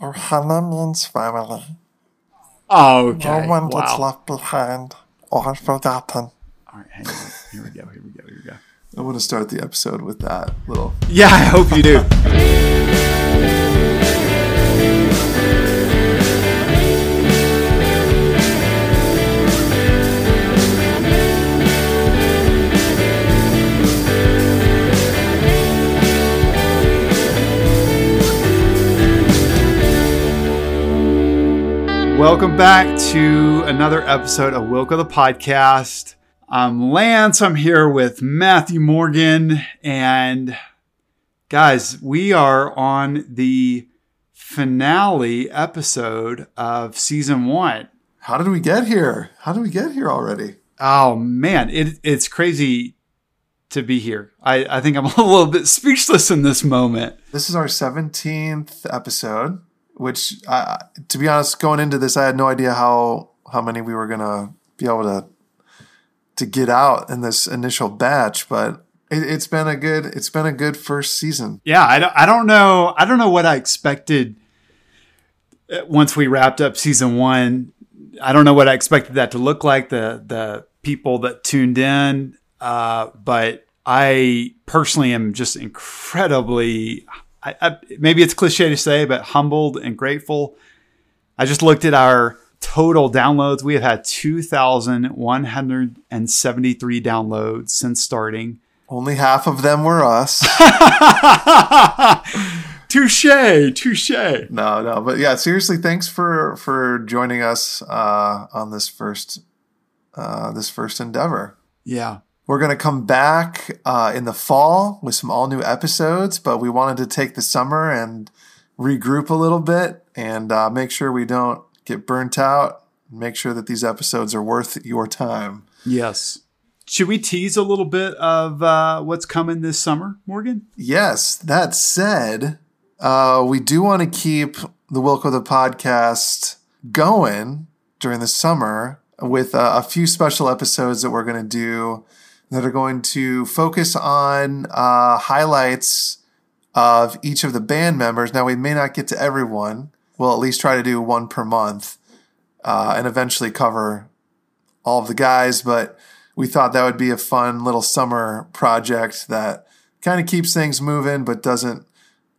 Ohana means family. Oh, okay. No one wow. gets left behind or forgotten. All right, hang on. Here we go. Here we go. Here we go. I want to start the episode with that little. Yeah, I hope you do. Welcome back to another episode of Wilco the Podcast. I'm Lance. I'm here with Matthew Morgan. And guys, we are on the finale episode of season one. How did we get here? How did we get here already? Oh man, it, it's crazy to be here. I, I think I'm a little bit speechless in this moment. This is our 17th episode, which, uh, to be honest, going into this, I had no idea how how many we were gonna be able to to get out in this initial batch, but it, it's been a good it's been a good first season. Yeah, I don't, I don't know. I don't know what I expected uh, once we wrapped up season one. I don't know what I expected that to look like. The the people that tuned in, uh, but I personally am just incredibly. I, I, maybe it's cliche to say, but humbled and grateful. I just looked at our total downloads. We have had 2,173 downloads since starting. Only half of them were us. touche, touche. no, no, but yeah, seriously, thanks for for joining us uh, on this first uh, this first endeavor. Yeah. We're going to come back uh, in the fall with some all new episodes, but we wanted to take the summer and regroup a little bit and uh, make sure we don't get burnt out. Make sure that these episodes are worth your time. Yes. Should we tease a little bit of uh, what's coming this summer, Morgan? Yes, that said, uh, we do want to keep the Wilco the podcast going during the summer with uh, a few special episodes that we're going to do that are going to focus on uh, highlights of each of the band members. Now, we may not get to everyone. We'll at least try to do one per month uh, and eventually cover all of the guys, but we thought that would be a fun little summer project that kind of keeps things moving but doesn't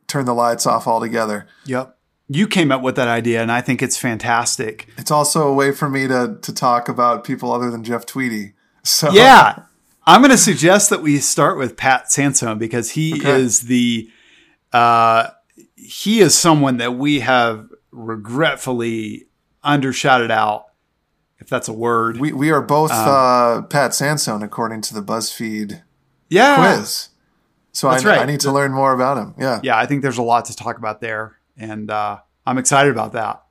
turn the lights off altogether. Yep. You came up with that idea, and I think it's fantastic. It's also a way for me to to talk about people other than Jeff Tweedy. So Yeah. I'm going to suggest that we start with Pat Sansone because he Okay. is the, uh, he is someone that we have regretfully undershouted out, if that's a word. we we are both uh, Pat Sansone according to the BuzzFeed yeah. quiz. So That's I, right. I need to learn more about him. Yeah. yeah, I think there's a lot to talk about there, and uh, I'm excited about that.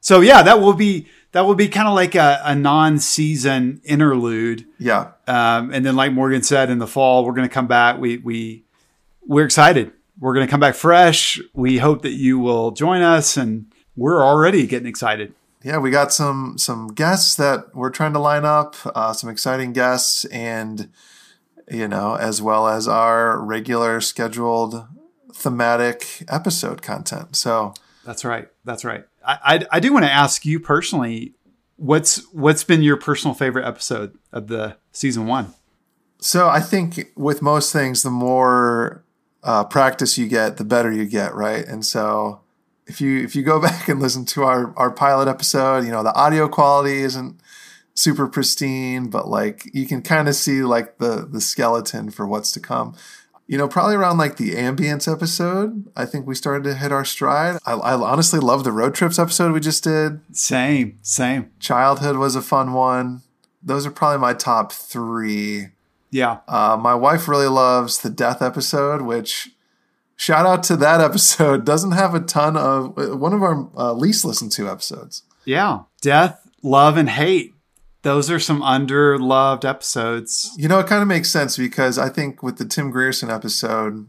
So yeah, that will be that will be kind of like a, a non-season interlude, Yeah. um, and then like Morgan said, in the fall we're going to come back. We we we're excited. We're going to come back fresh. We hope that you will join us, and we're already getting excited. Yeah, we got some some guests that we're trying to line up, uh, some exciting guests, and you know, as well as our regular scheduled thematic episode content. So That's right. That's right. I I, I do want to ask you personally, what's what's been your personal favorite episode of the season one? So I think with most things, the more uh, practice you get, the better you get, right? And so if you if you go back and listen to our our pilot episode, you know the audio quality isn't super pristine, but like you can kind of see like the the skeleton for what's to come. You know, probably around like the ambience episode, I think we started to hit our stride. I, I honestly love the road trips episode we just did. Same, same. Childhood was a fun one. Those are probably my top three. Yeah. Uh, my wife really loves the death episode, which shout out to that episode. Doesn't have a ton of one of our uh, least listened to episodes. Yeah. Death, love, and hate. Those are some underloved episodes. You know, it kind of makes sense because I think with the Tim Grierson episode,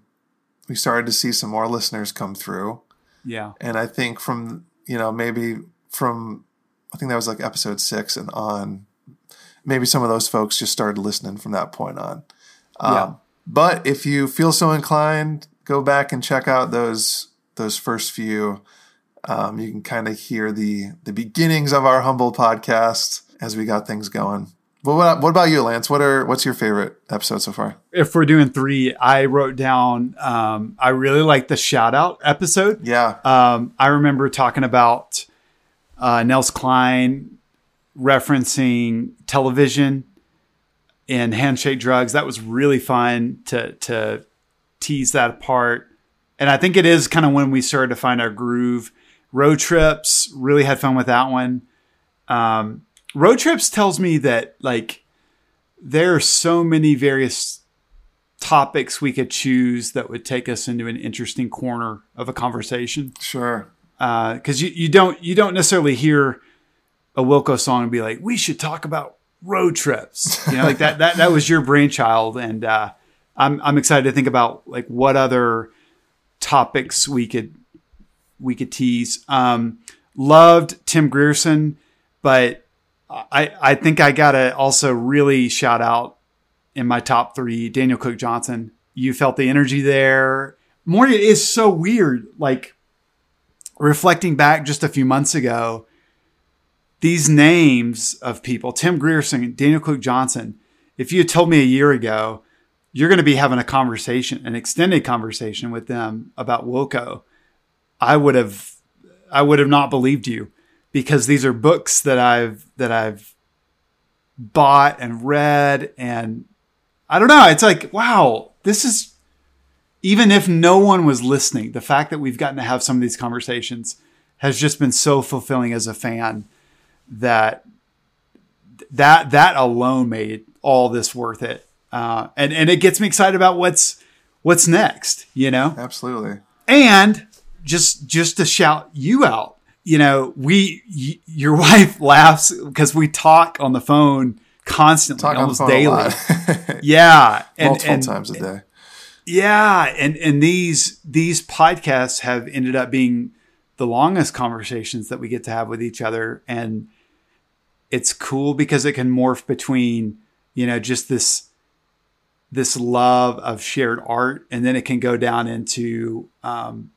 we started to see some more listeners come through, Yeah. and I think from you know maybe from I think that was like episode six and on, maybe some of those folks just started listening from that point on. Um, Yeah. But if you feel so inclined, go back and check out those those first few. Um, you can kind of hear the the beginnings of our humble podcast as we got things going. But what, what about you, Lance? What are what's your favorite episode so far? If we're doing three, I wrote down. Um, I really like the shout out episode. Yeah, Um, I remember talking about uh, Nels Cline referencing television and handshake drugs. That was really fun to to tease that apart. And I think it is kind of when we started to find our groove. Road trips really had fun with that one. Um, road trips tells me that like there are so many various topics we could choose that would take us into an interesting corner of a conversation sure. because you, you don't you don't necessarily hear a Wilco song and be like, we should talk about road trips. You know, like that that that was your brainchild, and uh, I'm I'm excited to think about like what other topics we could we could tease. Um, loved Tim Grierson, but I I think I gotta also really shout out in my top three Daniel Cook Johnson. You felt the energy there. Morgan is so weird, like reflecting back just a few months ago, these names of people, Tim Grierson, Daniel Cook Johnson, if you had told me a year ago, you're going to be having a conversation, an extended conversation with them about Wilco, I would have, I would have not believed you because these are books that I've, that I've bought and read. And I don't know. It's like, wow, this is, even if no one was listening, the fact that we've gotten to have some of these conversations has just been so fulfilling as a fan that that that alone made all this worth it. Uh, and and it gets me excited about what's what's next, you know. Absolutely. And just just to shout you out, you know, we y- your wife laughs because we talk on the phone constantly, Talk almost daily. Yeah, and, multiple and- times a day. yeah, and and these these podcasts have ended up being the longest conversations that we get to have with each other and it's cool because it can morph between, you know, just this this love of shared art and then it can go down into um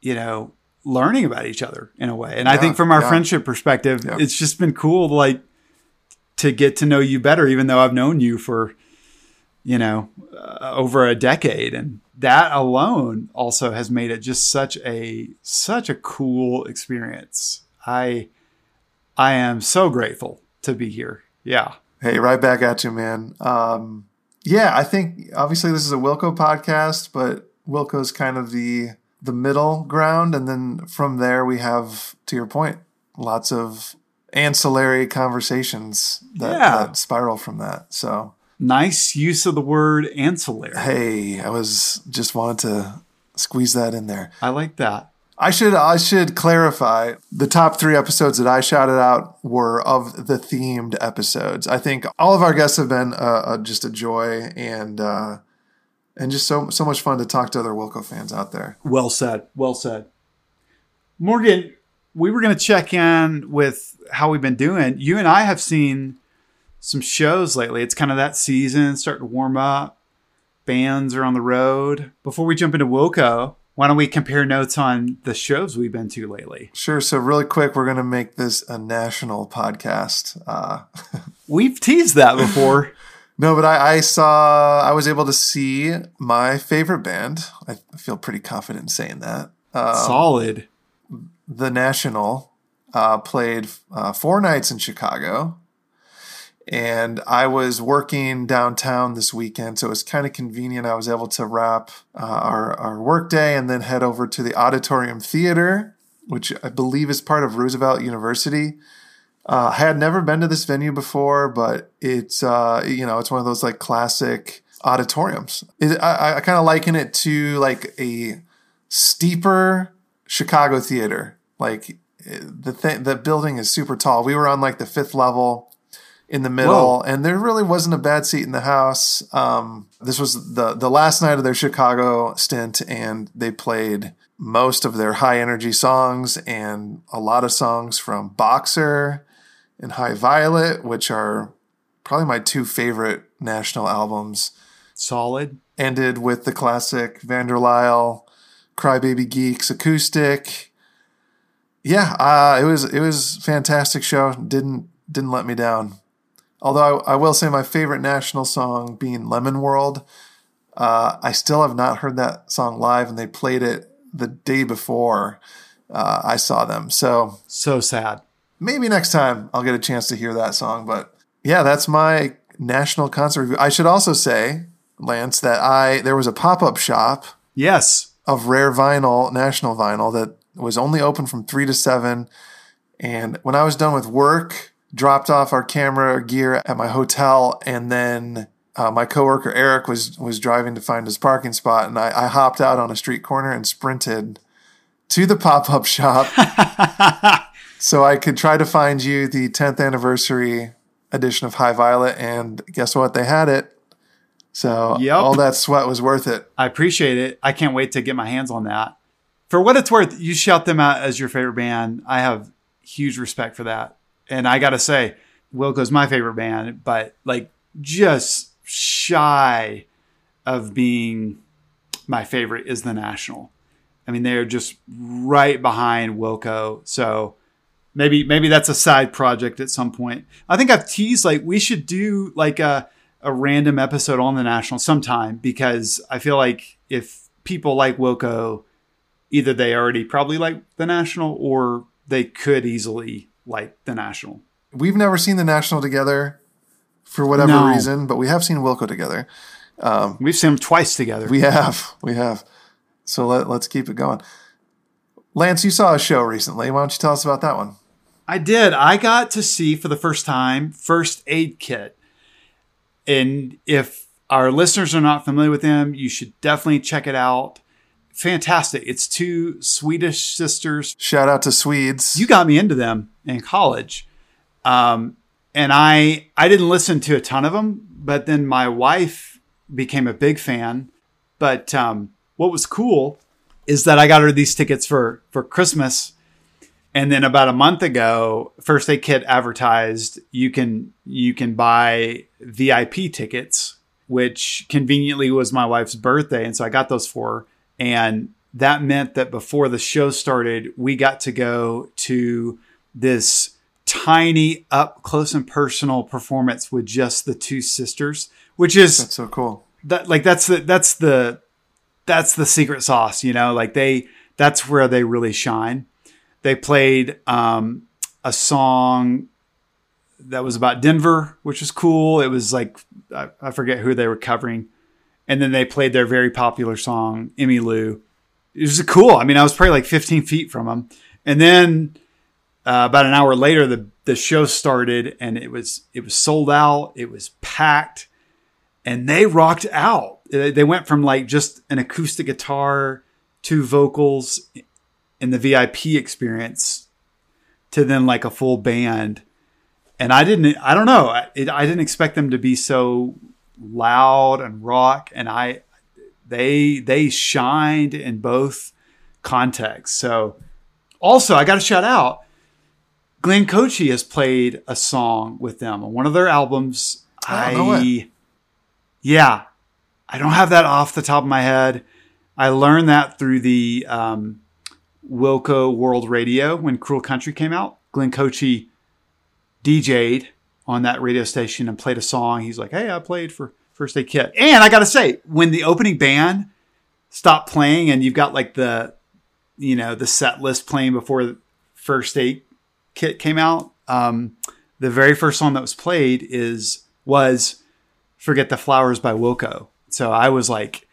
you know, learning about each other in a way. And I think from our yeah. friendship perspective, Yeah. it's just been cool like to get to know you better even though I've known you for you know, uh, over a decade and that alone also has made it just such a such a cool experience. I I am so grateful to be here. Yeah. Hey, right back at you, man. Um, yeah, I think obviously this is a Wilco podcast, but Wilco's kind of the the middle ground, and then from there we have, to your point, lots of ancillary conversations that, Yeah. that spiral from that. So Nice use of the word ancillary. hey, I was just wanted to squeeze that in there. I like that. I should I should clarify the top three episodes that I shouted out were of the themed episodes. I think all of our guests have been uh, uh, just a joy and uh, and just so so much fun to talk to other Wilco fans out there. Well said. Well said. Morgan, we were going to check in with how we've been doing. You and I have seen some shows lately. It's kind of that season starting to warm up. Bands are on the road. Before we jump into Wilco, why don't we compare notes on the shows we've been to lately? Sure. So really quick, we're gonna make this a national podcast. Uh, We've teased that before. No, but I, I saw I was able to see my favorite band. I feel pretty confident in saying that. Uh, Solid. the National uh, played uh, four nights in Chicago. And I was working downtown this weekend, so it was kind of convenient. I was able to wrap uh, our, our workday and then head over to the Auditorium Theater, which I believe is part of Roosevelt University. Uh, I had never been to this venue before, but it's uh, you know it's one of those like classic auditoriums. It, I, I kind of liken it to like a steeper Chicago theater. Like the thing, the building is super tall. We were on like the fifth level in the middle, Whoa. and there really wasn't a bad seat in the house. Um, this was the the last night of their Chicago stint, and they played most of their high energy songs and a lot of songs from Boxer and High Violet, which are probably my two favorite national albums. Solid. ended with the classic Vanderlyle Crybaby Geeks acoustic. Yeah, uh, it was it was fantastic show. Didn't didn't let me down. Although I, I will say my favorite national song being Lemon World. Uh, I still have not heard that song live, and they played it the day before uh, I saw them. So So sad. Maybe next time I'll get a chance to hear that song. But yeah, that's my national concert review. I should also say, Lance, that I there was a pop up shop Yes. of rare vinyl, national vinyl, that was only open from three to seven. And when I was done with work, dropped off our camera gear at my hotel, and then uh, my coworker Eric was was driving to find his parking spot, and I, I hopped out on a street corner and sprinted to the pop up shop so I could try to find you the 10th anniversary edition of High Violet, and guess what? They had it. So Yep. all that sweat was worth it. I appreciate it. I can't wait to get my hands on that. For what it's worth, you shout them out as your favorite band. I have huge respect for that. And I got to say, Wilco's my favorite band, but like just shy of being my favorite is the National. I mean, they're just right behind Wilco. So maybe maybe that's a side project at some point. I think I've teased like we should do like a a random episode on the National sometime because I feel like if people like Wilco, either they already probably like the National or they could easily like the National. We've never seen the National together for whatever No. reason, but we have seen Wilco together. Um, We've seen them twice together. We have, we have. So let, let's keep it going. Lance, you saw a show recently. Why don't you tell us about that one? I did. I got to see for the first time First Aid Kit. And if our listeners are not familiar with them, you should definitely check it out. Fantastic. It's two Swedish sisters Shout out to Swedes. you got me into them in college um, and i i didn't listen to a ton of them but then my wife became a big fan but um, what was cool is that i got her these tickets for for christmas and then about a month ago first aid kit advertised you can you can buy vip tickets which conveniently was my wife's birthday and so i got those for her and that meant that before the show started we got to go to this tiny up close and personal performance with just the two sisters which is That's so cool. that like that's the that's the that's the secret sauce you know? Like they that's where they really shine. They played um a song that was about denver which was cool. It was like i, I forget who they were covering. And then they played their very popular song Emmylou. It was cool. I mean i was probably like 15 feet from them and then uh, about an hour later the the show started and it was it was sold out. It was packed. And they rocked out. They went from like just an acoustic guitar to vocals in the VIP experience to then like a full band. And I didn't, I don't know, I, it, I didn't expect them to be so loud and rock. And I, they, they shined in both contexts. So also, I got to shout out Glenn Kotche has played a song with them on one of their albums. Oh, no yeah, I don't have that off the top of my head. I learned that through the um, Wilco World Radio when Cruel Country came out. Glenn Kotche DJ'd on that radio station and played a song. He's like, "Hey, I played for First Aid Kit," and I got to say, when the opening band stopped playing and you've got like the, you know, the set list playing before First Aid Kit came out, um, the very first song that was played is was "Forget the Flowers" by Wilco. So I was like,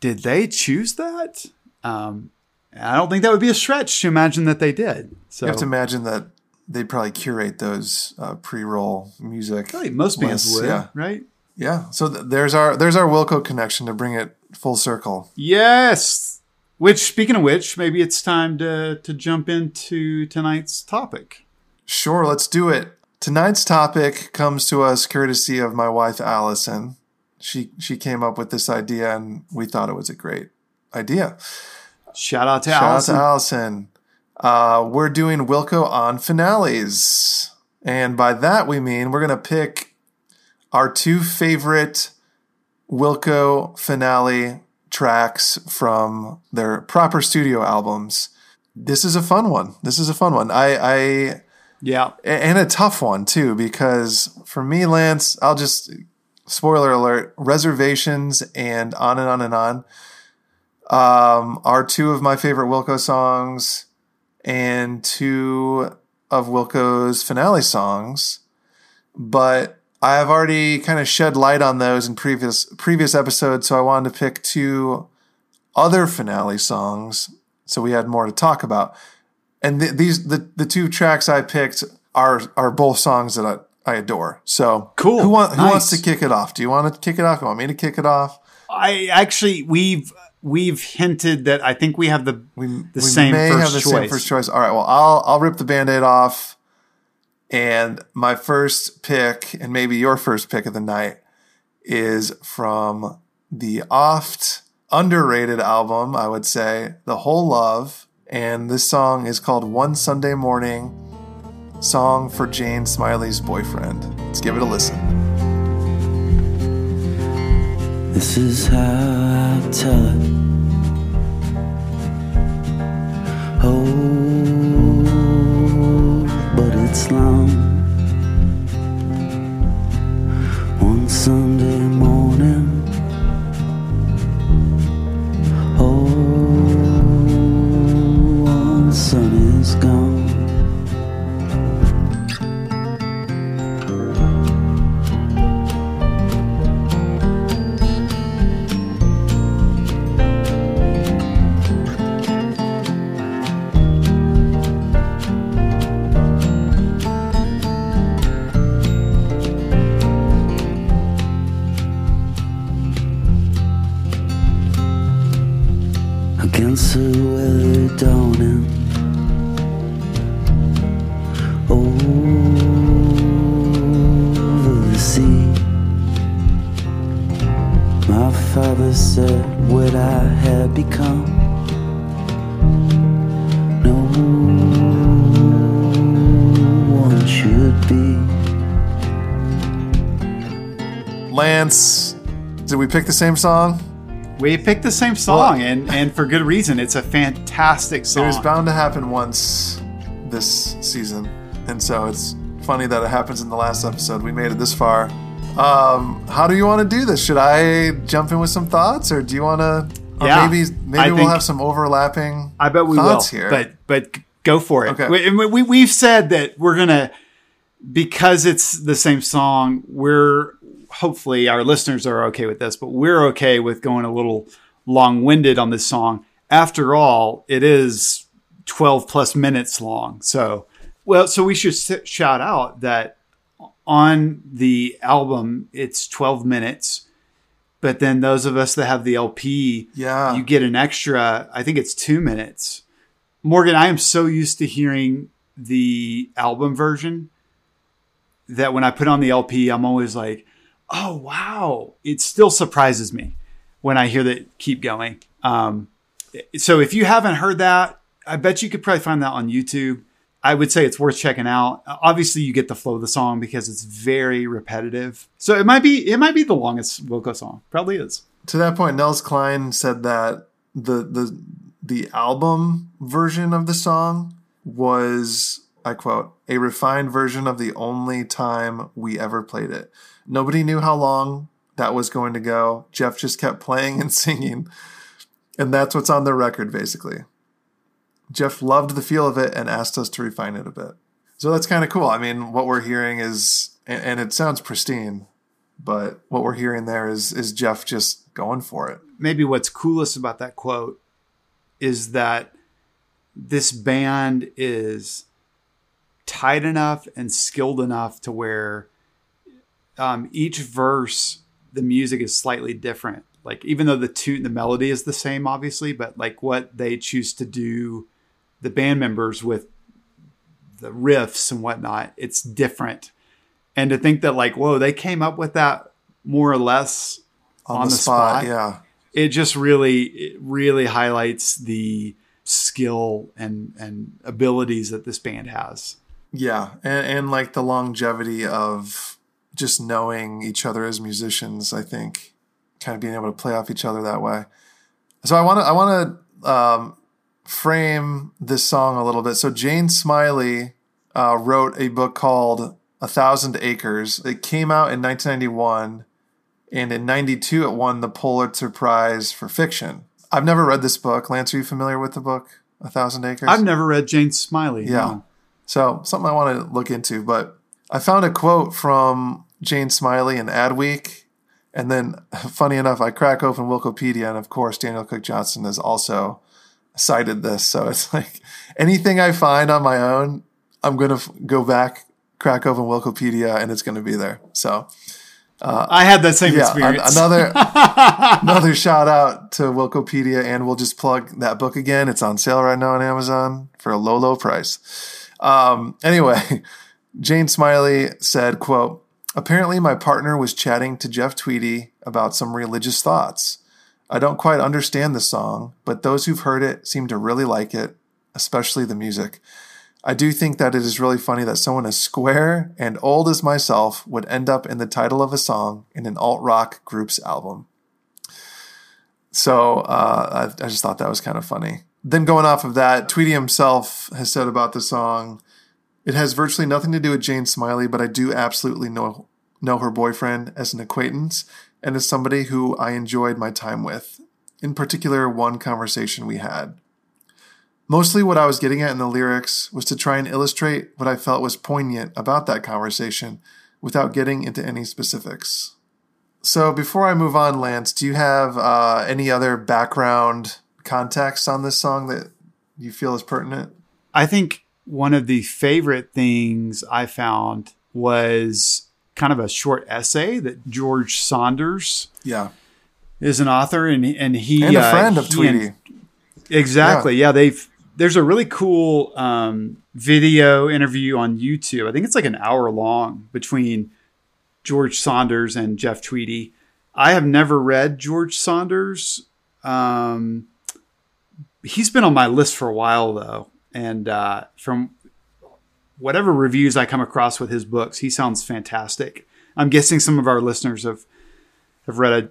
did they choose that? Um, I don't think that would be a stretch to imagine that they did. So You have to imagine that they'd probably curate those uh, pre-roll music. Really, most bands lists, would, Yeah, right? yeah. So th- there's our there's our Wilco connection to bring it full circle. Yes. Which, speaking of which, maybe it's time to to jump into tonight's topic. Sure, let's do it. Tonight's topic comes to us courtesy of my wife Allison. She she came up with this idea and we thought it was a great idea. Shout out to Shout Allison. out to Allison. Uh, we're doing Wilco on finales. And by that we mean we're gonna pick our two favorite Wilco finale tracks from their proper studio albums. This is a fun one. This is a fun one. I, I Yeah. and a tough one too because for me lance i'll just spoiler alert reservations and on and on and on um, are two of my favorite wilco songs and two of wilco's finale songs but i have already kind of shed light on those in previous previous episodes so i wanted to pick two other finale songs so we had more to talk about. And th- these the the two tracks I picked are are both songs that I, I adore. So Cool. Who, want, who wants to kick it off? Do you want to kick it off? You want me to kick it off? I actually we've we've hinted that I think we have the We the we same may first have the choice. same first choice. All right. Well, I'll I'll rip the band-aid off. And my first pick, and maybe your first pick of the night, is from the oft underrated album, I would say, The Whole Love. And this song is called One Sunday Morning, Song for Jane Smiley's Boyfriend. Let's give it a listen. This is how I tell it. Oh, but it's long. One Sunday morning. Oh, one sun is gone. Pick the same song? We picked the same song, and and for good reason. It's a fantastic song. It was bound to happen once this season, and so it's funny that it happens in the last episode. We made it this far. Um, how do you want to do this? Should I jump in with some thoughts, or do you want to? Yeah, maybe maybe I we'll have some overlapping. I bet we will. here. But but go for it. Okay. We, and we we've said that we're gonna because it's the same song. We're hopefully our listeners are okay with this, but we're okay with going a little long winded on this song. After all, it is twelve plus minutes long. So well, so we should shout out that on the album it's twelve minutes. But then those of us that have the LP, Yeah. you get an extra, I think it's two minutes. Morgan, I am so used to hearing the album version that when I put on the LP, I'm always like, oh, wow. It still surprises me when I hear that keep going. Um, so if you haven't heard that, I bet you could probably find that on YouTube. I would say it's worth checking out. Obviously, you get the flow of the song because it's very repetitive. So it might be it might be the longest Wilco song. Probably is. to that point, Nels Cline said that the the the album version of the song was, I quote, a refined version of the only time we ever played it. Nobody knew how long that was going to go. Jeff just kept playing and singing, and that's what's on the record, basically. Jeff loved the feel of it and asked us to refine it a bit. So that's kind of cool. I mean, what we're hearing is, and, and it sounds pristine, but what we're hearing there is is Jeff just going for it. maybe what's coolest about that quote is that this band is tight enough and skilled enough to where um, each verse the music is slightly different like even though the tune the melody is the same obviously but like what they choose to do the band members with the riffs and whatnot it's different and to think that like whoa they came up with that more or less On, the, spot, yeah. it just really it really highlights the skill and and abilities that this band has. Yeah, and, and like the longevity of just knowing each other as musicians, I think kind of being able to play off each other that way. So I want to I want to um, frame this song a little bit. So Jane Smiley uh, wrote a book called A Thousand Acres. It came out in 1991, and in '92 it won the Pulitzer Prize for fiction. I've never read this book. Lance, are you familiar with the book A Thousand Acres? I've never read Jane Smiley. Yeah. no. So something I want to look into, but I found a quote from Jane Smiley in Adweek, and then funny enough, I crack open Wikipedia, and of course Daniel Cook Johnson has also cited this. So it's like anything I find on my own, I'm gonna f- go back, crack open Wikipedia, and it's gonna be there. So uh, I had that same yeah, experience. another another shout out to Wikipedia, and we'll just plug that book again. It's on sale right now on Amazon for a low, low price. Um, anyway, Jane Smiley said, "quote Apparently, my partner was chatting to Jeff Tweedy about some religious thoughts. I don't quite understand the song, but those who've heard it seem to really like it, especially the music." I do think that it is really funny that someone as square and old as myself would end up in the title of a song in an alt rock group's album. So uh, I, I just thought that was kind of funny. Then going off of that, Tweedy himself has said about the song, it has virtually nothing to do with Jane Smiley, but I do absolutely know know her boyfriend as an acquaintance and as somebody who I enjoyed my time with. In particular, one conversation we had. Mostly what I was getting at in the lyrics was to try and illustrate what I felt was poignant about that conversation without getting into any specifics. So before I move on, Lance, do you have uh, any other background context on this song that you feel is pertinent? I think one of the favorite things I found was kind of a short essay that George Saunders Yeah. is an author, and and he And a uh, friend of he and- Tweedy. Exactly. Yeah. they've there's a really cool um, video interview on YouTube. I think it's like an hour long between George Saunders and Jeff Tweedy. I have never read George Saunders. Um, he's been on my list for a while though, and uh, from whatever reviews I come across with his books, he sounds fantastic. I'm guessing some of our listeners have have read a,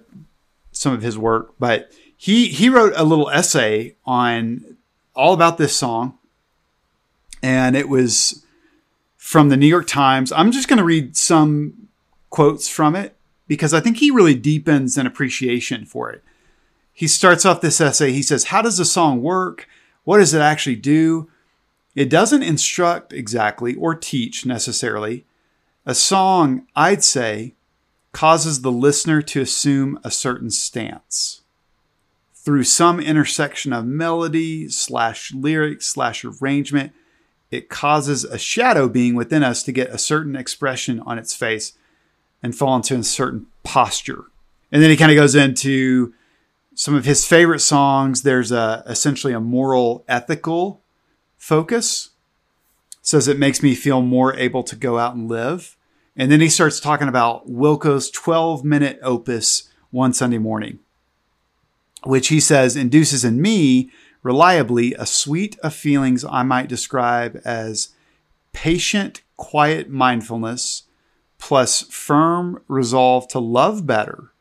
some of his work, but he he wrote a little essay on all about this song, and it was from the New York Times. I'm just going to read some quotes from it because I think he really deepens an appreciation for it. He starts off this essay. He says, "How does the song work? What does it actually do? It doesn't instruct exactly or teach necessarily. A song, I'd say, causes the listener to assume a certain stance." through some intersection of melody slash lyric slash arrangement, it causes a shadow being within us to get a certain expression on its face and fall into a certain posture. And then he kind of goes into some of his favorite songs. There's a essentially a moral ethical focus. Says it makes me feel more able to go out and live. And then he starts talking about Wilco's 12 minute opus one Sunday morning which he says induces in me reliably a suite of feelings I might describe as patient, quiet mindfulness plus firm resolve to love better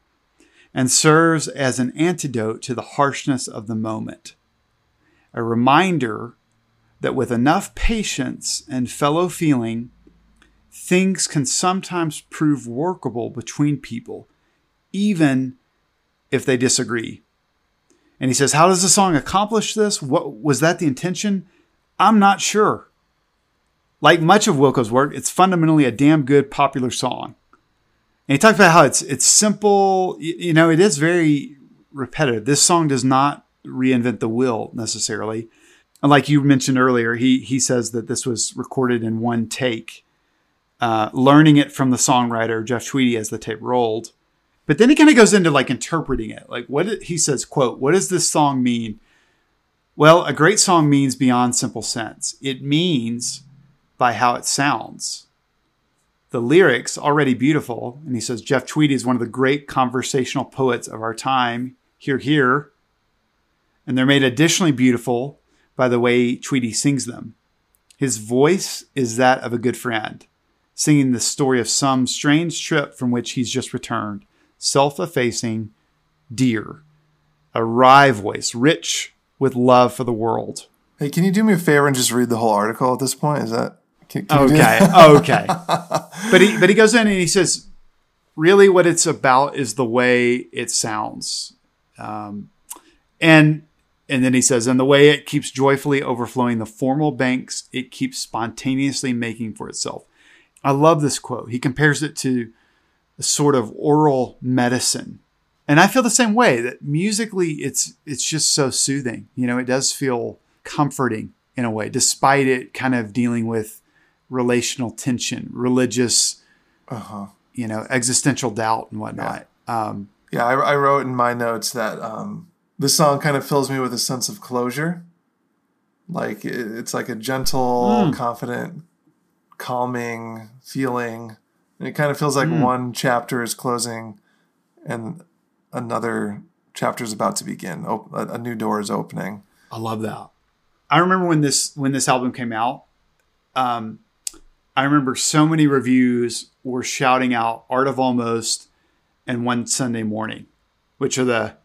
and serves as an antidote to the harshness of the moment. A reminder that with enough patience and fellow feeling, things can sometimes prove workable between people, even if they disagree. And he says, How does the song accomplish this? What was that the intention? I'm not sure. Like much of Wilco's work, it's fundamentally a damn good popular song. And he talks about how it's it's simple, y- you know, it is very repetitive. This song does not reinvent the wheel necessarily. And like you mentioned earlier, he he says that this was recorded in one take, uh, learning it from the songwriter Jeff Tweedy as the tape rolled. But then he kind of goes into like interpreting it. Like what it, he says, quote, what does this song mean? Well, a great song means beyond simple sense. It means by how it sounds. The lyrics already beautiful, and he says Jeff Tweedy is one of the great conversational poets of our time. Here, here, and they're made additionally beautiful by the way Tweedy sings them. His voice is that of a good friend, singing the story of some strange trip from which he's just returned self effacing, dear, a wry voice, rich with love for the world. Hey, can you do me a favor and just read the whole article at this point? Is that can, can Okay, okay. But he but he goes in and he says, really, what it's about is the way it sounds, um, and and then he says, and the way it keeps joyfully overflowing the formal banks it keeps spontaneously making for itself. I love this quote. He compares it to a sort of oral medicine. And I feel the same way that musically it's it's just so soothing. You know, it does feel comforting in a way, despite it kind of dealing with relational tension, religious, Uh-huh. you know, existential doubt and whatnot. Um, Yeah, I, I wrote in my notes that um, this song kind of fills me with a sense of closure. Like it, it's like a gentle, confident, calming feeling. And it kind of feels like one chapter is closing, and another chapter is about to begin. Op- a, a new door is opening. I love that. I remember when this when this album came out. Um, I remember so many reviews were shouting out "Art of Almost" and "One Sunday Morning," which are the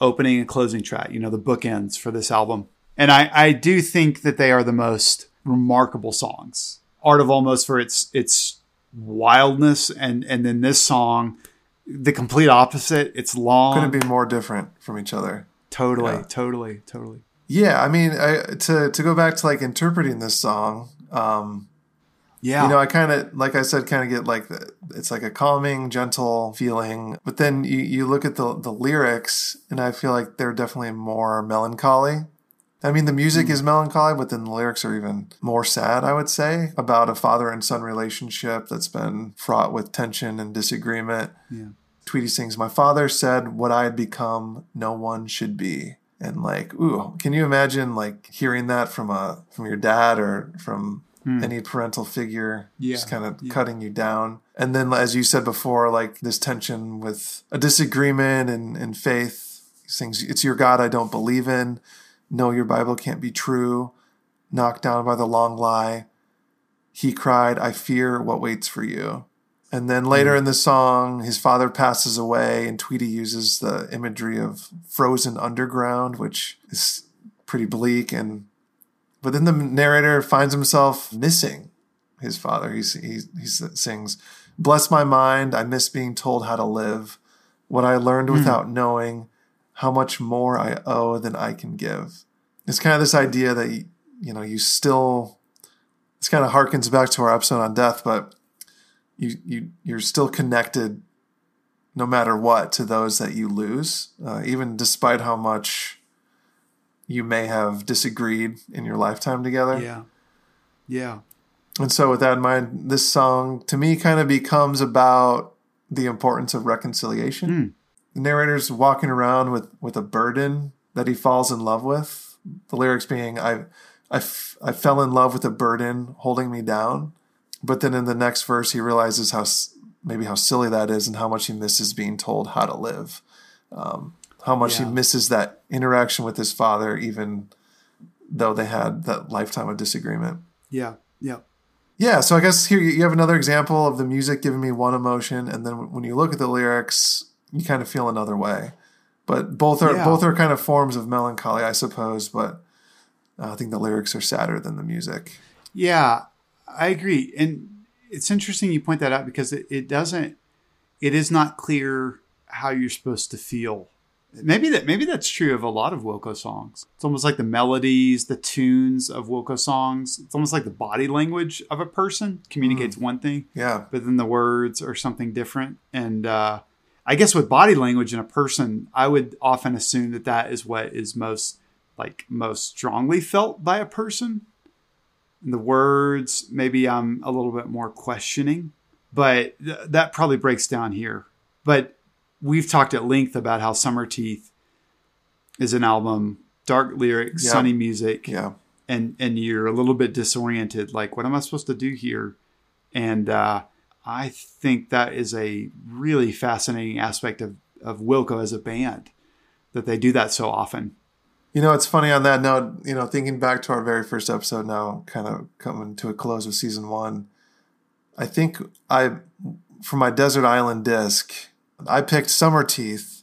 opening and closing track. You know, the bookends for this album. And I I do think that they are the most remarkable songs. "Art of Almost" for its its wildness, and and then this song, the complete opposite. It's long. Couldn't be more different from each other. totally, Yeah. totally, totally. Yeah, I mean, I, to to go back to like interpreting this song, um, Yeah. you know, I kind of, like I said, kind of get like the, it's like a calming, gentle feeling. But then you, you look at the the lyrics, and I feel like they're definitely more melancholy. I mean, the music is hmm. melancholy, but then the lyrics are even more sad. I would say about a father and son relationship that's been fraught with tension and disagreement. Yeah. Tweedy sings, "My father said what I had become, no one should be." And like, ooh, can you imagine like hearing that from a from your dad or from Hmm. any parental figure, Yeah, just kind of yeah. cutting you down? And then, as you said before, like this tension with a disagreement and and faith. He sings, "It's your God I don't believe in." No, your Bible can't be true. Knocked down by the long lie. He cried, I fear what waits for you. And then later hmm. in the song, his father passes away, and Tweedy uses the imagery of frozen underground, which is pretty bleak. And but then the narrator finds himself missing his father. He's, he he sings, "Bless my mind, I miss being told how to live. What I learned without knowing, how much more I owe than I can give." It's kind of this idea that you, you know you still. This kind of harkens back to our episode on death, but you you you're still connected no matter what to those that you lose uh, even despite how much you may have disagreed in your lifetime together. Yeah. Yeah. and so with that in mind this song to me kind of becomes about the importance of reconciliation. The narrator's walking around with with a burden that he falls in love with the lyrics being i I, f- I fell in love with a burden holding me down. But then in the next verse he realizes how maybe how silly that is and how much he misses being told how to live. Um, how much Yeah. he misses that interaction with his father even though they had that lifetime of disagreement Yeah. Yeah. yeah so i guess here you have another example of the music giving me one emotion and then when you look at the lyrics you kind of feel another way but both are Yeah. both are kind of forms of melancholy i suppose but uh, i think the lyrics are sadder than the music Yeah, I agree. And it's interesting you point that out because it, it doesn't, it is not clear how you're supposed to feel. Maybe that maybe that's true of a lot of Wilco songs. It's almost like the melodies, the tunes of Wilco songs. It's almost like the body language of a person communicates one thing, yeah but then the words are something different. And uh, I guess with body language in a person, I would often assume that that is what is most like most strongly felt by a person. And the words, maybe I'm a little bit more questioning, but th- that probably breaks down here. But we've talked at length about how Summer Teeth is an album, dark lyrics, Yeah. sunny music, yeah and and you're a little bit disoriented like what am i supposed to do here and uh, i think that is a really fascinating aspect of of wilco as a band that they do that so often You know, it's funny on that note, you know, thinking back to our very first episode now, kind of coming to a close of season one. I think I, for my Desert Island disc, I picked Summer Teeth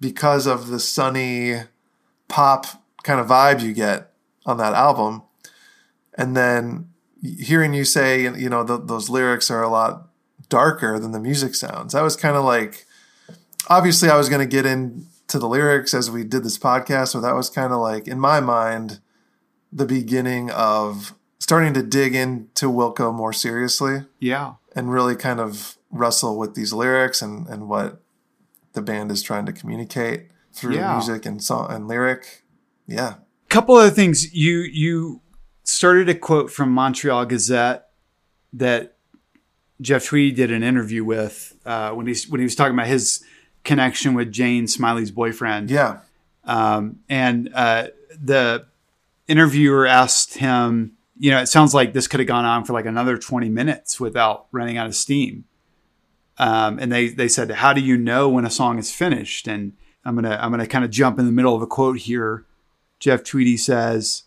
because of the sunny pop kind of vibe you get on that album. And then hearing you say, you know, th- those lyrics are a lot darker than the music sounds. I was kind of like, obviously, I was going to get into the lyrics as we did this podcast. So that was kind of like, in my mind, the beginning of starting to dig into Wilco more seriously Yeah. and really kind of wrestle with these lyrics and, and what the band is trying to communicate through Yeah. music and song and lyric. Yeah. couple other things you you started a quote from Montreal Gazette that Jeff Tweedy did an interview with uh, when he's when he was talking about his connection with Jane Smiley's boyfriend. Yeah. Um, and uh, the interviewer asked him, you know, it sounds like this could have gone on for like another 20 minutes without running out of steam. Um, and they, they said, how do you know when a song is finished? And I'm to, I'm to kind of jump in the middle of a quote here. Jeff Tweedy says,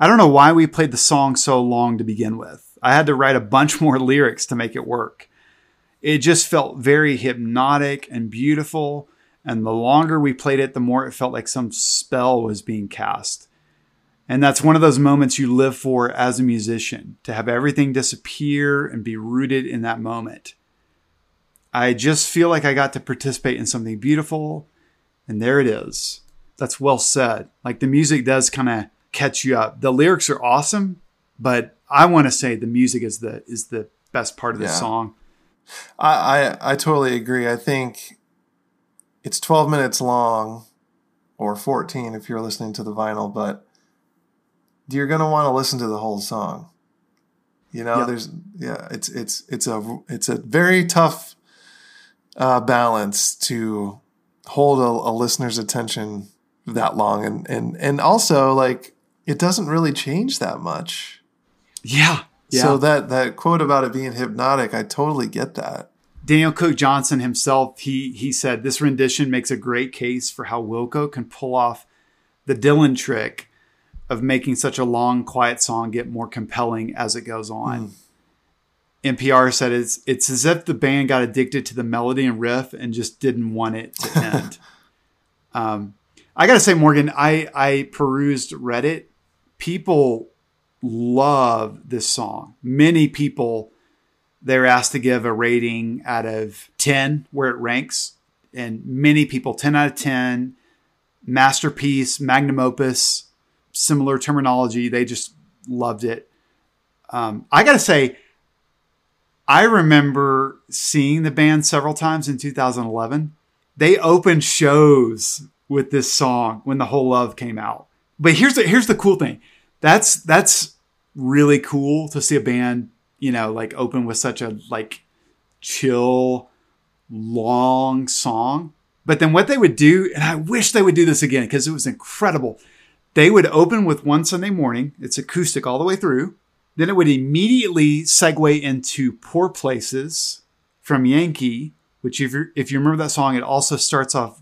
I don't know why we played the song so long to begin with. I had to write a bunch more lyrics to make it work. It just felt very hypnotic and beautiful. And the longer we played it, the more it felt like some spell was being cast. And that's one of those moments you live for as a musician to have everything disappear and be rooted in that moment. I just feel like I got to participate in something beautiful. And there it is. That's well said. Like the music does kind of catch you up. The lyrics are awesome, but I want to say the music is the is the best part of the Yeah. song. I, I I totally agree. I think it's 12 minutes long or 14 if you're listening to the vinyl, but you're going to want to listen to the whole song. You know, Yeah. there's yeah, it's it's it's a it's a very tough uh, balance to hold a, a listener's attention that long and and and also like it doesn't really change that much. Yeah. Yeah. So that that quote about it being hypnotic, I totally get that. Daniel Cook Johnson himself, he he said this rendition makes a great case for how Wilco can pull off the Dylan trick of making such a long, quiet song get more compelling as it goes on. NPR said it's it's as if the band got addicted to the melody and riff and just didn't want it to end. um, I gotta say, Morgan, I I perused Reddit. People love this song. Many people they're asked to give a rating out of 10 where it ranks and many people 10 out of 10 masterpiece magnum opus similar terminology they just loved it um, i gotta say i remember seeing the band several times in 2011 they opened shows with this song when the whole love came out. But here's the here's the cool thing. That's that's really cool to see a band you know like open with such a like chill long song. But then what they would do and i wish they would do this again because it was incredible. They would open with one sunday morning. It's acoustic all the way through then it would immediately segue into poor places from yankee which if if you remember that song it also starts off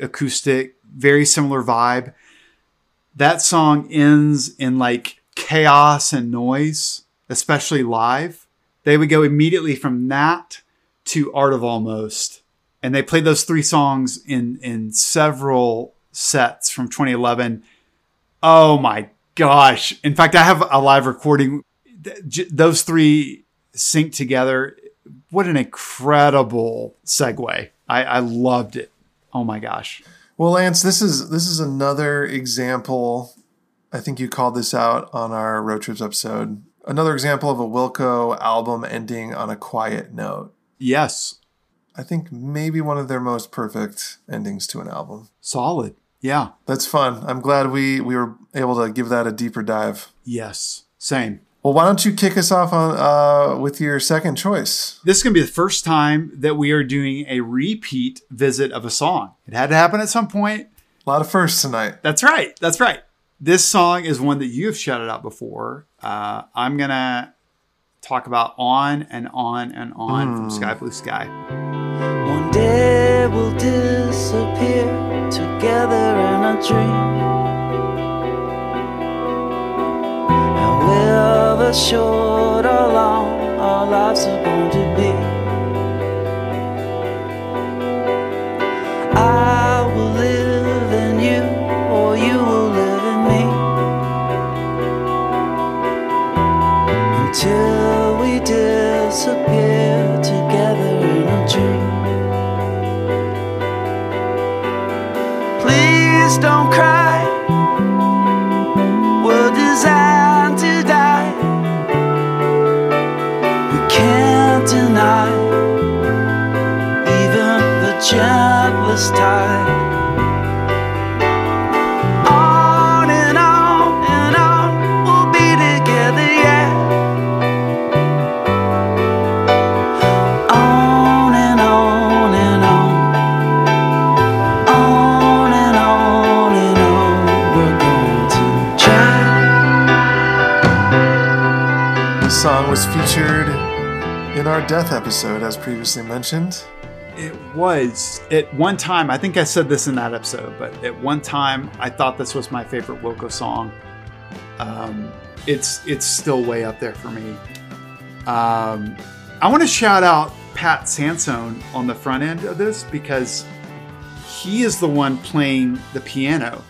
acoustic very similar vibe that song ends in like chaos and noise, especially live. They would go immediately from that to Art of Almost. And they played those three songs in in several sets from 2011. Oh my gosh. In fact, I have a live recording. Th- j- Those three sync together. What an incredible segue. I, I loved it. Oh my gosh. Well, Lance, this is this is another example. I think you called this out on our road trips episode. Another example of a Wilco album ending on a quiet note. Yes. I think maybe one of their most perfect endings to an album. Solid. Yeah. That's fun. I'm glad we we were able to give that a deeper dive. Yes. Same. Well, why don't you kick us off on uh, with your second choice? This is going to be the first time that we are doing a repeat visit of a song. It had to happen at some point. A lot of firsts tonight. That's right. That's right. This song is one that you have shouted out before. Uh, I'm going to talk about On and On and On from Sky Blue Sky. One day we'll disappear together in a dream. of us, short or long, our lives are going to be. I will live in you, or you will live in me. Until we disappear together in a dream. Please don't cry. Death episode, as previously mentioned. It was at one time. I think I said this in that episode, but at one time I thought this was my favorite Wilco song. Um, it's it's still way up there for me. Um, I want to shout out Pat Sansone on the front end of this because he is the one playing the piano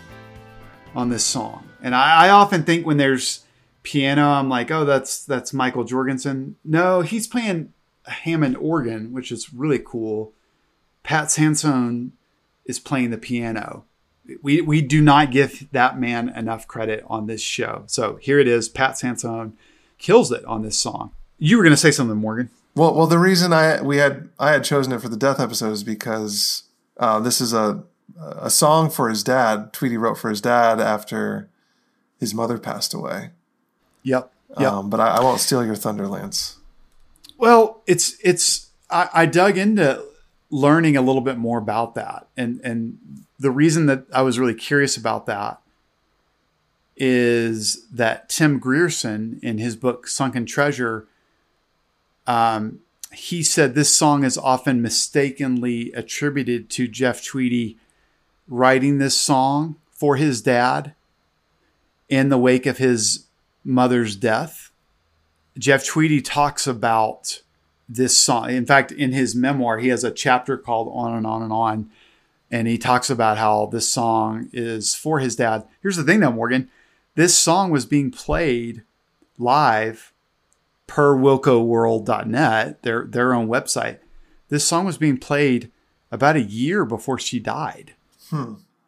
on this song. And I, I often think when there's piano, I'm like, oh, that's that's Mikael Jorgensen. No, he's playing Hammond organ, which is really cool. Pat Sansone is playing the piano. We we do not give that man enough credit on this show. So here it is. Pat Sansone kills it on this song. You were going to say something, Morgan. Well, well, the reason I we had I had chosen it for the death episode is because uh, this is a a song for his dad. Tweedy wrote for his dad after his mother passed away. Yep. Yep. Um, but I, I won't steal your thunder, Lance. Well, it's it's I, I dug into learning a little bit more about that, and and the reason that I was really curious about that is that Tim Grierson in his book Sunken Treasure, um, he said this song is often mistakenly attributed to Jeff Tweedy writing this song for his dad in the wake of his mother's death. Jeff Tweedy talks about this song. In fact, in his memoir, he has a chapter called On and On and On. And he talks about how this song is for his dad. Here's the thing, though, Morgan. This song was being played live per wilcoworld.net, their, their own website. This song was being played about a year before she died.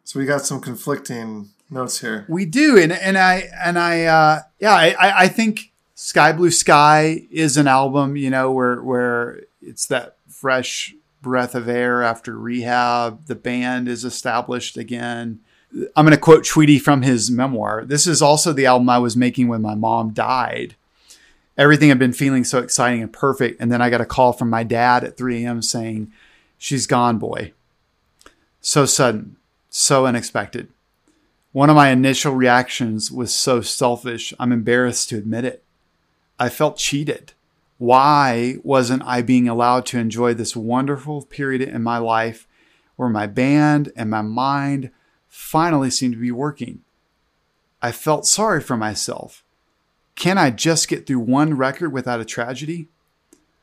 So we got some conflicting notes here. We do, and and I and I uh, yeah, I, I I think Sky Blue Sky is an album, you know, where where it's that fresh breath of air after rehab. The band is established again. I'm going to quote Tweedy from his memoir. This is also the album I was making when my mom died. Everything had been feeling so exciting and perfect, and then I got a call from my dad at 3 a.m. saying, "She's gone, boy." So sudden, so unexpected. One of my initial reactions was so selfish, I'm embarrassed to admit it. I felt cheated. Why wasn't I being allowed to enjoy this wonderful period in my life where my band and my mind finally seemed to be working? I felt sorry for myself. Can I just get through one record without a tragedy?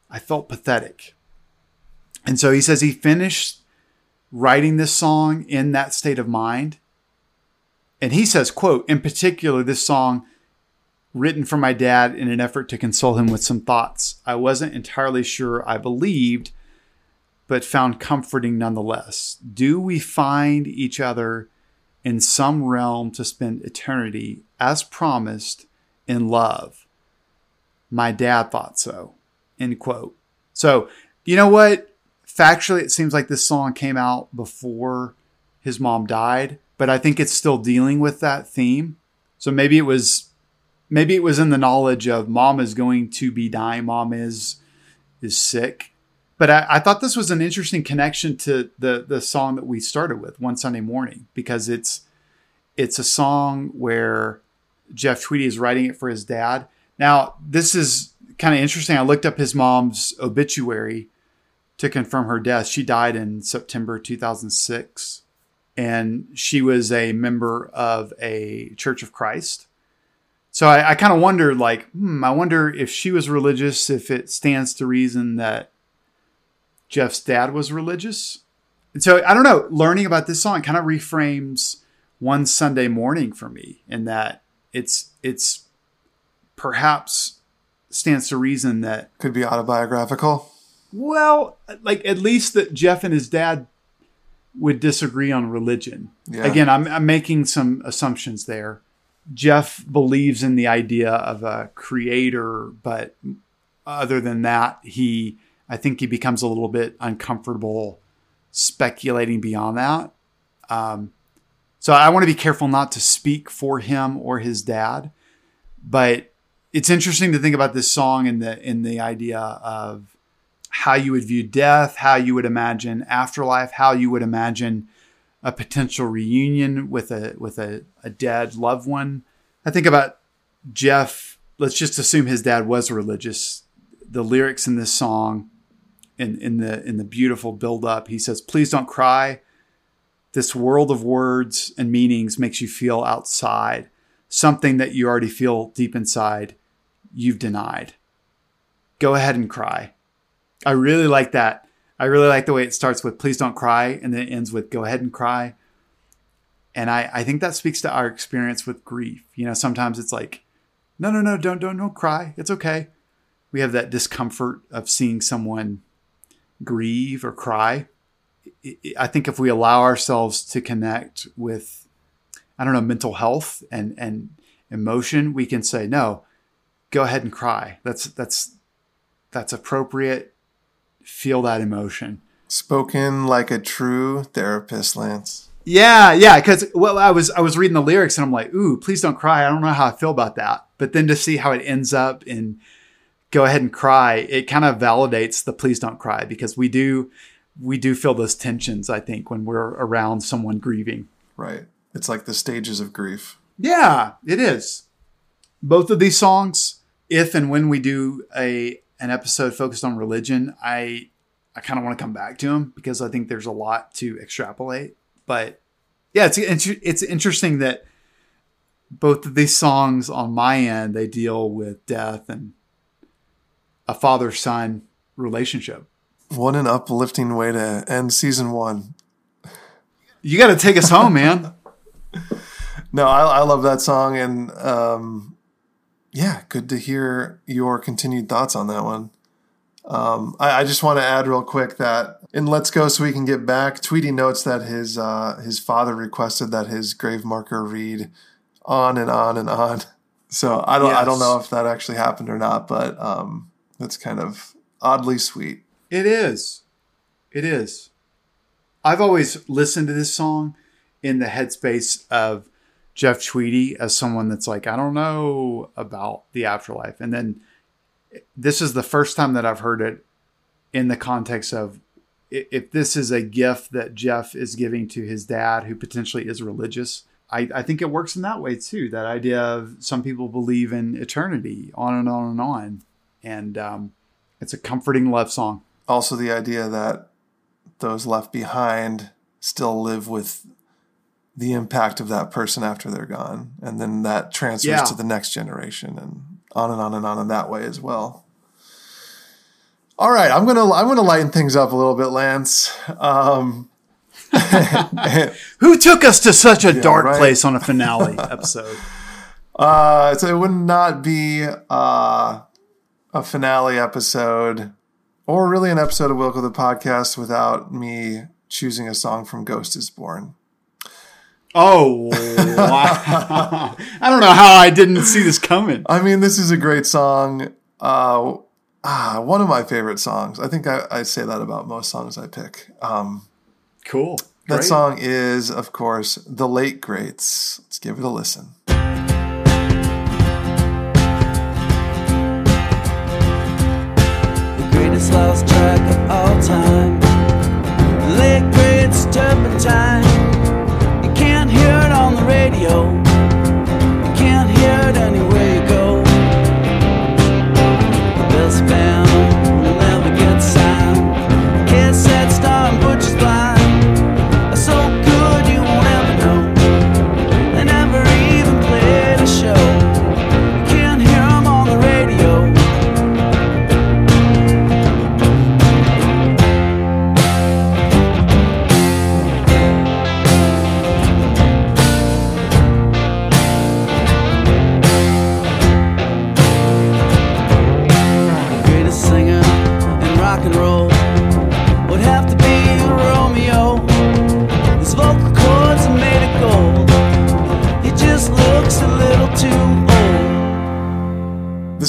I felt pathetic. And so he says he finished writing this song in that state of mind. And he says, quote, in particular, this song written for my dad in an effort to console him with some thoughts I wasn't entirely sure I believed, but found comforting nonetheless. Do we find each other in some realm to spend eternity as promised in love? My dad thought so. End quote. So, you know what? Factually, it seems like this song came out before his mom died, but I think it's still dealing with that theme. So maybe it was maybe it was in the knowledge of mom is going to be dying, mom is is sick. But I, I thought this was an interesting connection to the the song that we started with one Sunday morning because it's it's a song where Jeff Tweedy is writing it for his dad. Now, this is kind of interesting. I looked up his mom's obituary to confirm her death. She died in September 2006, and she was a member of a Church of Christ. So I, I kind of wonder, like, hmm, I wonder if she was religious, if it stands to reason that Jeff's dad was religious. And so I don't know, learning about this song kind of reframes one Sunday morning for me in that it's it's perhaps stands to reason that Could be autobiographical. well, like at least that Jeff and his dad would disagree on religion. Yeah. Again, I'm, I'm making some assumptions there. Jeff believes in the idea of a creator, but other than that, he I think he becomes a little bit uncomfortable speculating beyond that. Um, so I want to be careful not to speak for him or his dad, but it's interesting to think about this song and the in the idea of how you would view death, how you would imagine afterlife, how you would imagine a potential reunion with a with a, a dead loved one. I think about Jeff. Let's just assume his dad was religious. The lyrics in this song, in in the in the beautiful build up, he says, "Please don't cry. This world of words and meanings makes you feel outside something that you already feel deep inside. You've denied. Go ahead and cry." I really like that. I really like the way it starts with "Please don't cry" and then it ends with "Go ahead and cry." And I, I think that speaks to our experience with grief. You know, sometimes it's like, no, no, no, don't, don't, don't cry. It's okay. We have that discomfort of seeing someone grieve or cry. I- think if we allow ourselves to connect with, I don't know, mental health and and emotion, we can say no. Go ahead and cry. That's that's that's appropriate. Feel that emotion. Spoken like a true therapist, Lance. Yeah, yeah. Because well, I was I was reading the lyrics and I'm like, ooh, please don't cry. I don't know how I feel about that. But then to see how it ends up in go ahead and cry, it kind of validates the please don't cry because we do we do feel those tensions. I think when we're around someone grieving. Right. It's like the stages of grief. Yeah, it is. Both of these songs, if and when we do a an episode focused on religion, I I kind of want to come back to them because I think there's a lot to extrapolate. But yeah, it's it's, it's interesting that both of these songs on my end they deal with death and a father son relationship. What an uplifting way to end season one. You got to take us home, man. No, I, I love that song, and um, yeah, good to hear your continued thoughts on that one. Um, I, I just want to add real quick that in Let's Go, so we can get back. Tweedy notes that his uh, his father requested that his grave marker read on and on and on. So I don't I don't know if that actually happened or not, but um, that's kind of oddly sweet. It is. It is. I've always listened to this song in the headspace of Jeff Tweedy as someone that's like, I don't know about the afterlife. And then this is the first time that I've heard it in the context of if this is a gift that Jeff is giving to his dad, who potentially is religious. I, I think it works in that way too. That idea of some people believe in eternity, on and on and on. And um, it's a comforting love song. Also, the idea that those left behind still live with the impact of that person after they're gone, and then that transfers Yeah. to the next generation, and on and on and on in that way as well. All right, I'm gonna I'm gonna lighten things up a little bit, Lance. Um, Who took us to such a dark right. place on a finale episode? uh, so it would not be uh, a finale episode, or really an episode of Wilco the podcast without me choosing a song from Ghost is Born. Oh, wow. I don't know how I didn't see this coming. I mean, this is a great song. Uh, ah, one of my favorite songs. I think I, I say that about most songs I pick. Um, Cool. that Great. song is, of course, The Late Greats. Let's give it a listen. the greatest lost track of all time. Late greats turpentine. Radio. Can't hear it anywhere you go. Best band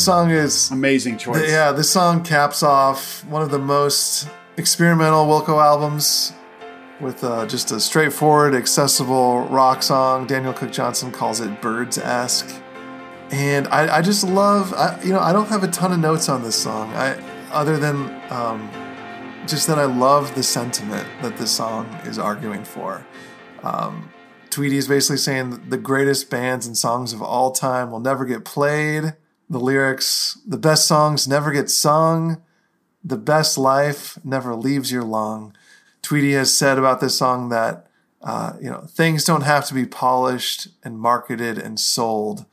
The song is Amazing choice. yeah. This song caps off one of the most experimental Wilco albums with uh, just a straightforward, accessible rock song. Daniel Cook Johnson calls it Byrds esque, and I, I just love. I, you know, I don't have a ton of notes on this song. I other than um, just that I love the sentiment that this song is arguing for. Um, Tweedy is basically saying the greatest bands and songs of all time will never get played. The lyrics, the best songs never get sung. The best life never leaves your lung. Tweedy has said about this song that uh, you know things don't have to be polished and marketed and sold.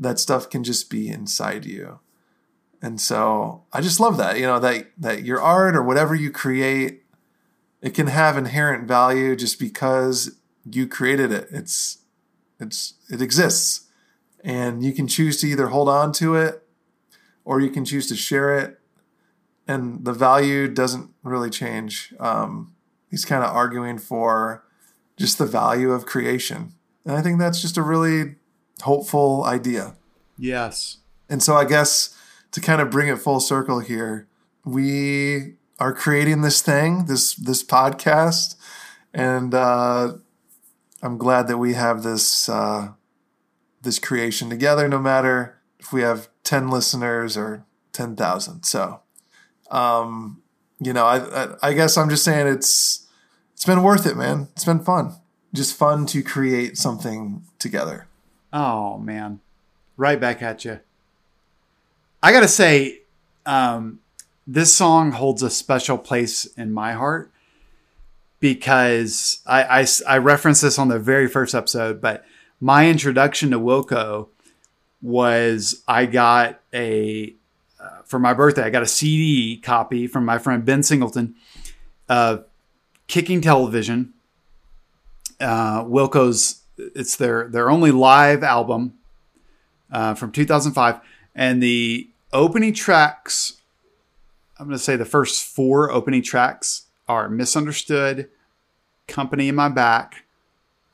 That stuff can just be inside you. And so I just love that, you know, that that your art or whatever you create, it can have inherent value just because you created it. It's it's it exists. And you can choose to either hold on to it or you can choose to share it. And the value doesn't really change. Um, he's kind of arguing for just the value of creation. And I think that's just a really hopeful idea. Yes. And so I guess to kind of bring it full circle here, we are creating this thing, this this podcast, and uh, I'm glad that we have this uh, this creation together. No matter if we have ten listeners or ten thousand, so um, you know, I, I I guess I'm just saying it's it's been worth it, man. It's been fun, just fun to create something together. Oh man, right back at you. I gotta say, um, this song holds a special place in my heart because I, I I referenced this on the very first episode, but my introduction to Wilco was I got a uh, for my birthday I got a CD copy from my friend Ben Singleton of Kicking Television. Uh, Wilco's it's their their only live album uh, from 2005, and the opening tracks. I'm going to say the first four opening tracks are "Misunderstood," "Company in My Back."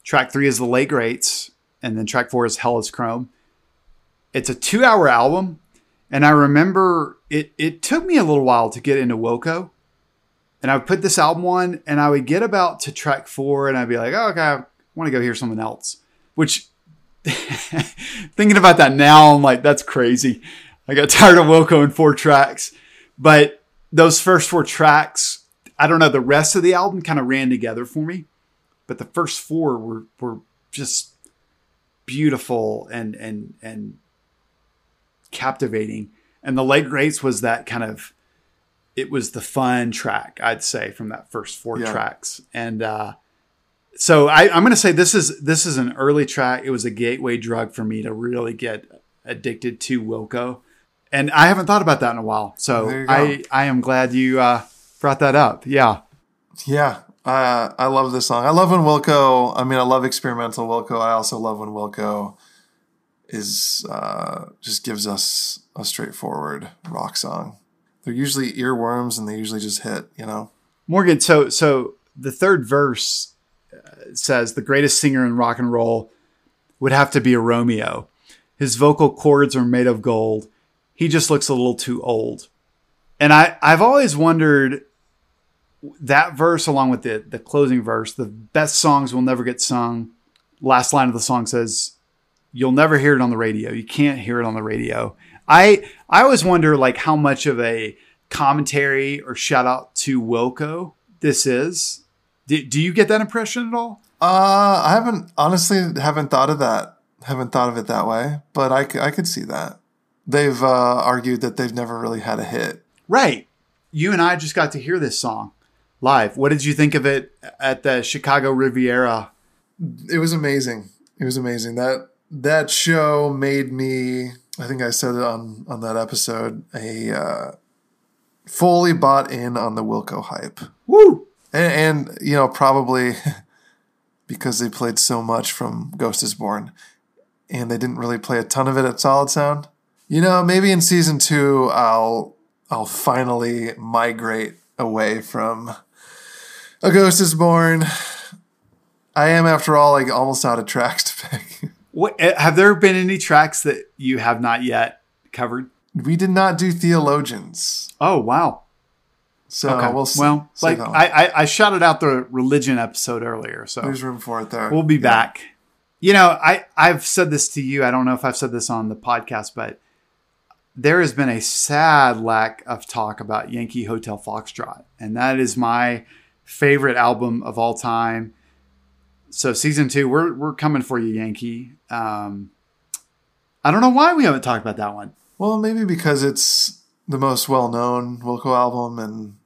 Track three is "The Late Greats," and then track four is "Hell Is Chrome." It's a two-hour album, and I remember it. It took me a little while to get into Wilco, and I would put this album on, and I would get about to track four, and I'd be like, oh, "Okay, I want to go hear something else." Which thinking about that now, I'm like, that's crazy. I got tired of Wilco in four tracks. But those first four tracks, I don't know, the rest of the album kind of ran together for me. But the first four were were just beautiful and and and captivating. And the late greats was that kind of it was the fun track, I'd say, from that first four Yeah. tracks. And uh so I, I'm going to say this is this is an early track. It was a gateway drug for me to really get addicted to Wilco, and I haven't thought about that in a while. So There you go. I I am glad you uh, brought that up. Yeah, Yeah, uh, I love this song. I love when Wilco. I mean, I love experimental Wilco. I also love when Wilco is uh, just gives us a straightforward rock song. They're usually earworms, and they usually just hit. You know. Morgan. So so the third verse uh, says the greatest singer in rock and roll would have to be a Romeo. His vocal cords are made of gold. He just looks a little too old. And I I've always wondered that verse along with the the closing verse, the best songs will never get sung. Last line of the song says, "You'll never hear it on the radio. You can't hear it on the radio." I I always wonder like how much of a commentary or shout out to Wilco this is. Do, do you get that impression at all? Uh, I haven't honestly haven't thought of that. Haven't thought of it that way, but I, I could see that. They've uh, argued that they've never really had a hit. Right. You and I just got to hear this song live. What did you think of it at the Chicago Riviera? It was amazing. It was amazing. That that show made me. I think I said it on on that episode. A uh, fully bought in on the Wilco hype, Woo! and, and you know probably because they played so much from Ghost Is Born, and they didn't really play a ton of it at Solid Sound. You know, maybe in season two, I'll I'll finally migrate away from A Ghost Is Born. I am, after all, like almost out of tracks to pick. What uh, have there been any tracks that you have not yet covered? We did not do theologians, Oh wow. so Okay. we'll well, like. I, I I shouted out the religion episode earlier, so there's room for it there. we'll be Yeah. back. You know, I I've said this to you. I don't know if I've said this on the podcast, but there has been a sad lack of talk about Yankee Hotel Foxtrot, and that is my favorite album of all time. So season two, we're we're coming for you, Yankee. Um, I don't know why we haven't talked about that one. Well, maybe because it's the most well-known Wilco album, and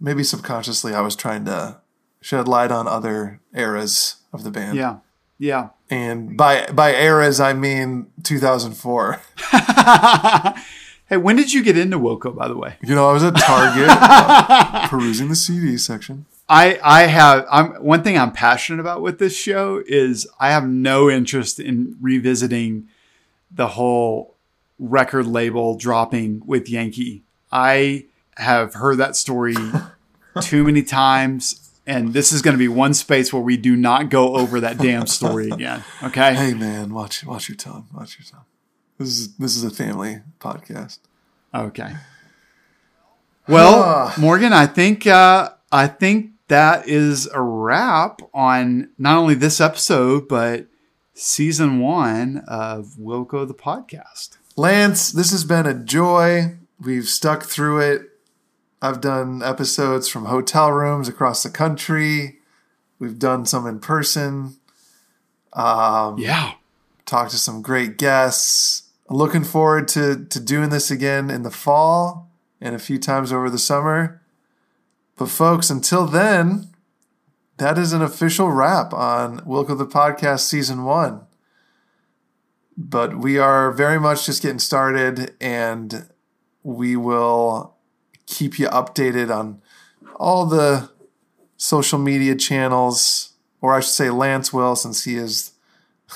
maybe subconsciously I was trying to shed light on other eras of the band. Yeah, yeah. And by by eras, I mean 2004. hey, when did you get into Wilco, by the way? You know, I was at Target uh, perusing the CD section. I I have I'm one thing I'm passionate about with this show is I have no interest in revisiting the whole record label dropping with Yankee. I have heard that story too many times and this is going to be one space where we do not go over that damn story again. Okay? Hey, man, watch watch your tongue. Watch your tongue. This is this is a family podcast. Okay. Well, Ah. Morgan, I think uh, I think that is a wrap on not only this episode but season one of Wilco the podcast. Lance, this has been a joy. We've stuck through it. I've done episodes from hotel rooms across the country. We've done some in person. Um, Yeah. talked to some great guests. Looking forward to to doing this again in the fall and a few times over the summer. But folks, until then, that is an official wrap on Wilco the Podcast season one. But we are very much just getting started and we will keep you updated on all the social media channels, or I should say Lance will, since he is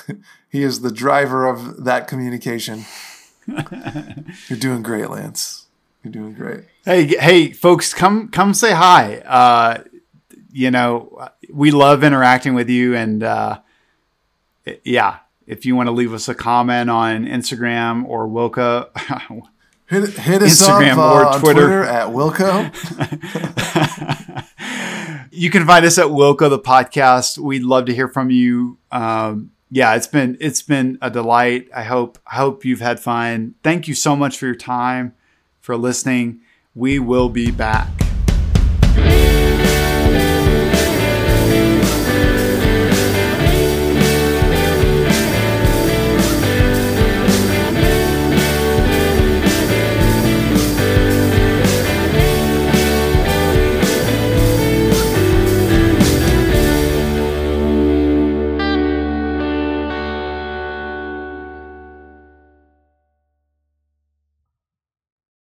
he is the driver of that communication. You're doing great, Lance. You're doing great. Hey, hey, folks, come come say hi. Uh, you know, we love interacting with you, and uh, yeah, if you want to leave us a comment on Instagram or Wilco, Hit, hit us Instagram up uh, or on Twitter. Twitter at Wilco. you can find us at Wilco the podcast. We'd love to hear from you. Um, yeah, it's been it's been a delight. I hope I hope you've had fun. Thank you so much for your time, for listening. We will be back.